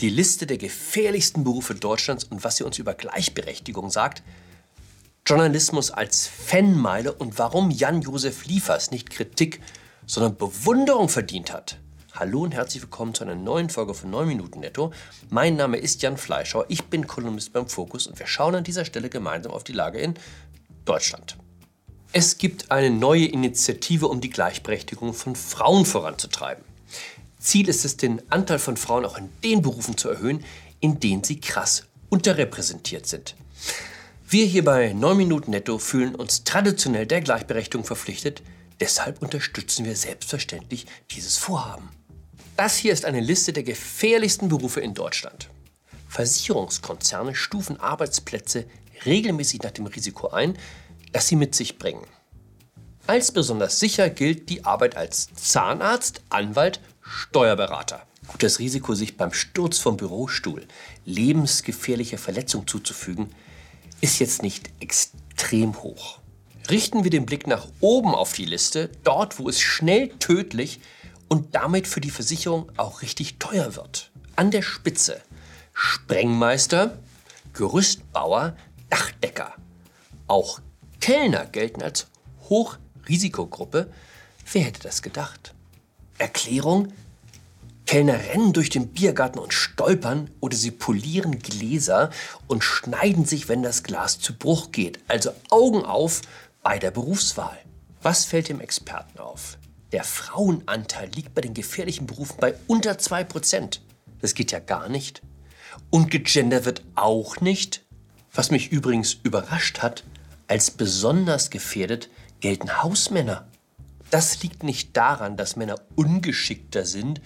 Die Liste der gefährlichsten Berufe Deutschlands und was sie uns über Gleichberechtigung sagt. Journalismus als Fanmeile und warum Jan-Josef Liefers nicht Kritik, sondern Bewunderung verdient hat. Hallo und herzlich willkommen zu einer neuen Folge von 9 Minuten Netto. Mein Name ist Jan Fleischauer, ich bin Kolumnist beim Fokus und wir schauen an dieser Stelle gemeinsam auf die Lage in Deutschland. Es gibt eine neue Initiative, um die Gleichberechtigung von Frauen voranzutreiben. Ziel ist es, den Anteil von Frauen auch in den Berufen zu erhöhen, in denen sie krass unterrepräsentiert sind. Wir hier bei 9 Minuten Netto fühlen uns traditionell der Gleichberechtigung verpflichtet, deshalb unterstützen wir selbstverständlich dieses Vorhaben. Das hier ist eine Liste der gefährlichsten Berufe in Deutschland. Versicherungskonzerne stufen Arbeitsplätze regelmäßig nach dem Risiko ein, das sie mit sich bringen. Als besonders sicher gilt die Arbeit als Zahnarzt, Anwalt Steuerberater. Das Risiko, sich beim Sturz vom Bürostuhl lebensgefährliche Verletzung zuzufügen, ist jetzt nicht extrem hoch. Richten wir den Blick nach oben auf die Liste, dort wo es schnell tödlich und damit für die Versicherung auch richtig teuer wird. An der Spitze Sprengmeister, Gerüstbauer, Dachdecker. Auch Kellner gelten als Hochrisikogruppe. Wer hätte das gedacht? Erklärung? Kellner rennen durch den Biergarten und stolpern oder sie polieren Gläser und schneiden sich, wenn das Glas zu Bruch geht. Also Augen auf bei der Berufswahl. Was fällt dem Experten auf? Der Frauenanteil liegt bei den gefährlichen Berufen bei unter 2%. Das geht ja gar nicht. Und gegendert wird auch nicht. Was mich übrigens überrascht hat, als besonders gefährdet gelten Hausmänner. Das liegt nicht daran, dass Männer ungeschickter sind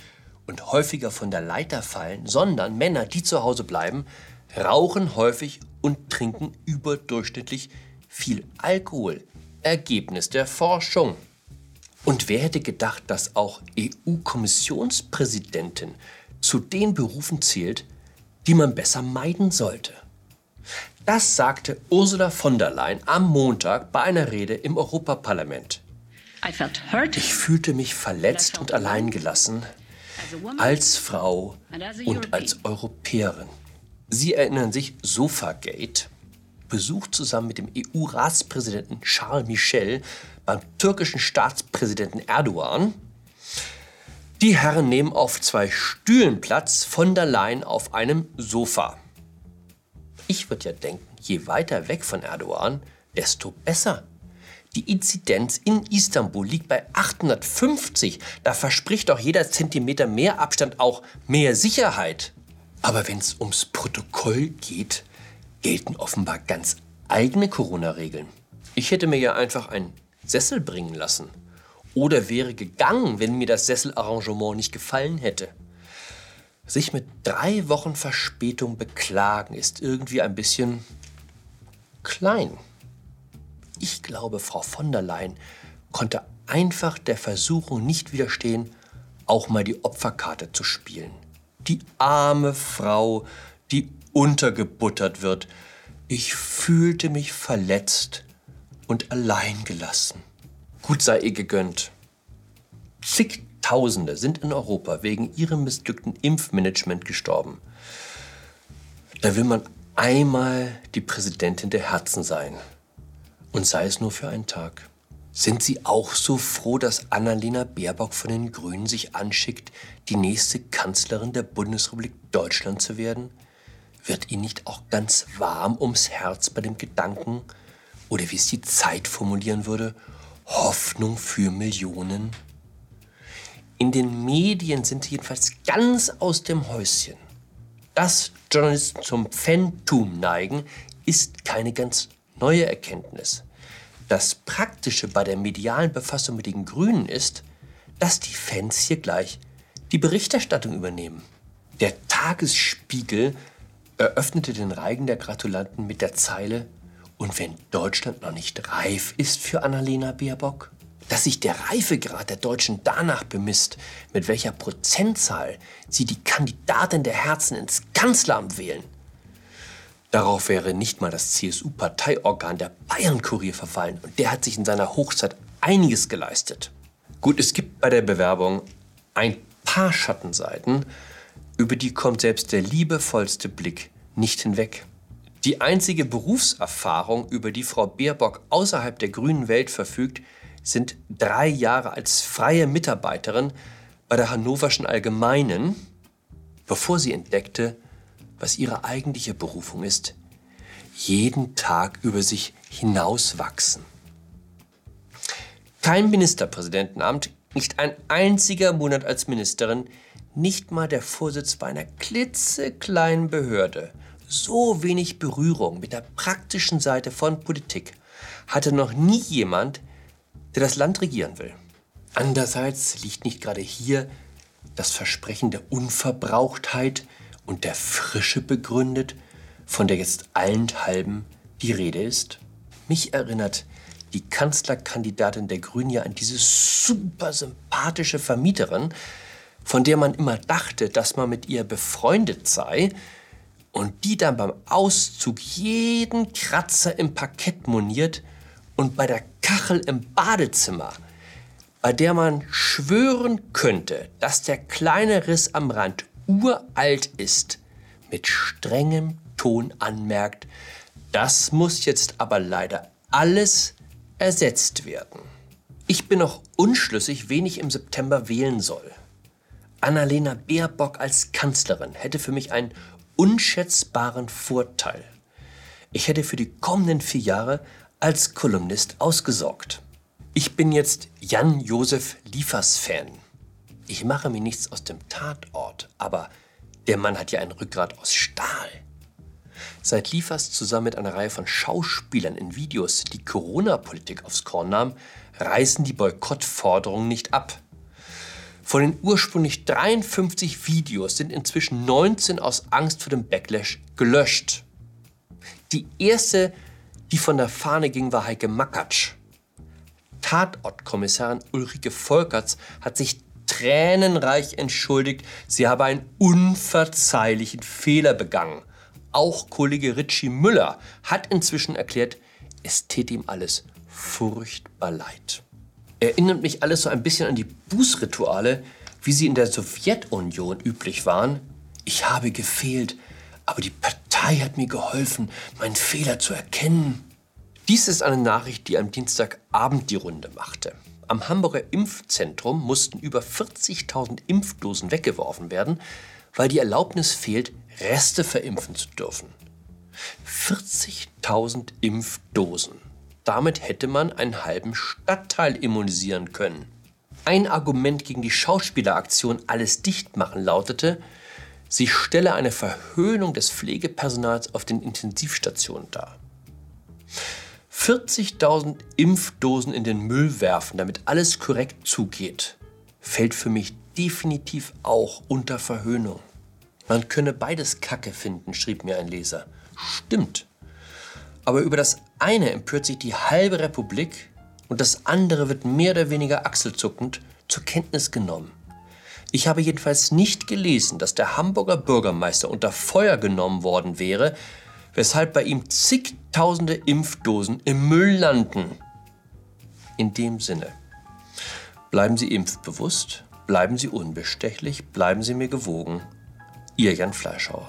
und häufiger von der Leiter fallen, sondern Männer, die zu Hause bleiben, rauchen häufig und trinken überdurchschnittlich viel Alkohol. Ergebnis der Forschung. Und wer hätte gedacht, dass auch EU-Kommissionspräsidentin zu den Berufen zählt, die man besser meiden sollte? Das sagte Ursula von der Leyen am Montag bei einer Rede im Europaparlament. Ich fühlte mich verletzt und alleingelassen als Frau und als Europäerin. Sie erinnern sich Sofagate, besucht zusammen mit dem EU-Ratspräsidenten Charles Michel beim türkischen Staatspräsidenten Erdogan. Die Herren nehmen auf zwei Stühlen Platz, von der Leyen auf einem Sofa. Ich würde ja denken, je weiter weg von Erdogan, desto besser. Die Inzidenz in Istanbul liegt bei 850. Da verspricht doch jeder Zentimeter mehr Abstand auch mehr Sicherheit. Aber wenn es ums Protokoll geht, gelten offenbar ganz eigene Corona-Regeln. Ich hätte mir ja einfach einen Sessel bringen lassen. Oder wäre gegangen, wenn mir das Sesselarrangement nicht gefallen hätte. Sich mit drei Wochen Verspätung beklagen ist irgendwie ein bisschen klein. Ich glaube, Frau von der Leyen konnte einfach der Versuchung nicht widerstehen, auch mal die Opferkarte zu spielen. Die arme Frau, die untergebuttert wird. Ich fühlte mich verletzt und allein gelassen. Gut sei ihr gegönnt. Zigtausende sind in Europa wegen ihrem missglückten Impfmanagement gestorben. Da will man einmal die Präsidentin der Herzen sein und sei es nur für einen Tag. Sind Sie auch so froh, dass Annalena Baerbock von den Grünen sich anschickt, die nächste Kanzlerin der Bundesrepublik Deutschland zu werden? Wird Ihnen nicht auch ganz warm ums Herz bei dem Gedanken, oder wie es die Zeit formulieren würde, Hoffnung für Millionen? In den Medien sind sie jedenfalls ganz aus dem Häuschen. Dass Journalisten zum Phantom neigen, ist keine ganz neue Erkenntnis. Das Praktische bei der medialen Befassung mit den Grünen ist, dass die Fans hier gleich die Berichterstattung übernehmen. Der Tagesspiegel eröffnete den Reigen der Gratulanten mit der Zeile Und wenn Deutschland noch nicht reif ist für Annalena Baerbock? Dass sich der Reifegrad der Deutschen danach bemisst, mit welcher Prozentzahl sie die Kandidatin der Herzen ins Kanzleramt wählen, Darauf wäre nicht mal das CSU-Parteiorgan der Bayern-Kurier verfallen und der hat sich in seiner Hochzeit einiges geleistet. Gut, es gibt bei der Bewerbung ein paar Schattenseiten. über die kommt selbst der liebevollste Blick nicht hinweg. Die einzige Berufserfahrung, über die Frau Baerbock außerhalb der grünen Welt verfügt, sind drei Jahre als freie Mitarbeiterin bei der Hannoverschen Allgemeinen, bevor sie entdeckte, was ihre eigentliche Berufung ist, jeden Tag über sich hinauswachsen. Kein Ministerpräsidentenamt, nicht ein einziger Monat als Ministerin, nicht mal der Vorsitz bei einer klitzekleinen Behörde, so wenig Berührung mit der praktischen Seite von Politik hatte noch nie jemand, der das Land regieren will. Andererseits liegt nicht gerade hier das Versprechen der Unverbrauchtheit und der Frische begründet, von der jetzt allenthalben die Rede ist? Mich erinnert die Kanzlerkandidatin der Grünen ja an diese super sympathische Vermieterin, von der man immer dachte, dass man mit ihr befreundet sei und die dann beim Auszug jeden Kratzer im Parkett moniert und bei der Kachel im Badezimmer, bei der man schwören könnte, dass der kleine Riss am Rand uralt ist, mit strengem Ton anmerkt, das muss jetzt aber leider alles ersetzt werden. Ich bin noch unschlüssig, wen ich im September wählen soll. Annalena Baerbock als Kanzlerin hätte für mich einen unschätzbaren Vorteil. Ich hätte für die kommenden vier Jahre als Kolumnist ausgesorgt. Ich bin jetzt Jan-Josef Liefers-Fan. Ich mache mir nichts aus dem Tatort, aber der Mann hat ja ein Rückgrat aus Stahl. Seit Liefers zusammen mit einer Reihe von Schauspielern in Videos die Corona-Politik aufs Korn nahm, reißen die Boykottforderungen nicht ab. Von den ursprünglich 53 Videos sind inzwischen 19 aus Angst vor dem Backlash gelöscht. Die erste, die von der Fahne ging, war Heike Makatsch. Tatortkommissarin Ulrike Volkerts hat sich tränenreich entschuldigt, sie habe einen unverzeihlichen Fehler begangen. Auch Kollege Ritchie Müller hat inzwischen erklärt, es täte ihm alles furchtbar leid erinnert mich alles so ein bisschen an die Bußrituale, wie sie in der Sowjetunion üblich waren. Ich habe gefehlt, aber die Partei hat mir geholfen, meinen Fehler zu erkennen. Dies ist eine Nachricht, die am Dienstagabend die Runde machte. Am Hamburger Impfzentrum mussten über 40.000 Impfdosen weggeworfen werden, weil die Erlaubnis fehlt, Reste verimpfen zu dürfen. 40.000 Impfdosen. Damit hätte man einen halben Stadtteil immunisieren können. Ein Argument gegen die Schauspieleraktion Alles dicht machen lautete, sie stelle eine Verhöhnung des Pflegepersonals auf den Intensivstationen dar. 40.000 Impfdosen in den Müll werfen, damit alles korrekt zugeht, fällt für mich definitiv auch unter Verhöhnung. Man könne beides Kacke finden, schrieb mir ein Leser. Stimmt. Aber über das eine empört sich die halbe Republik und das andere wird mehr oder weniger achselzuckend zur Kenntnis genommen. Ich habe jedenfalls nicht gelesen, dass der Hamburger Bürgermeister unter Feuer genommen worden wäre, weshalb bei ihm zigtausende Impfdosen im Müll landen. In dem Sinne, bleiben Sie impfbewusst, bleiben Sie unbestechlich, bleiben Sie mir gewogen. Ihr Jan Fleischhauer.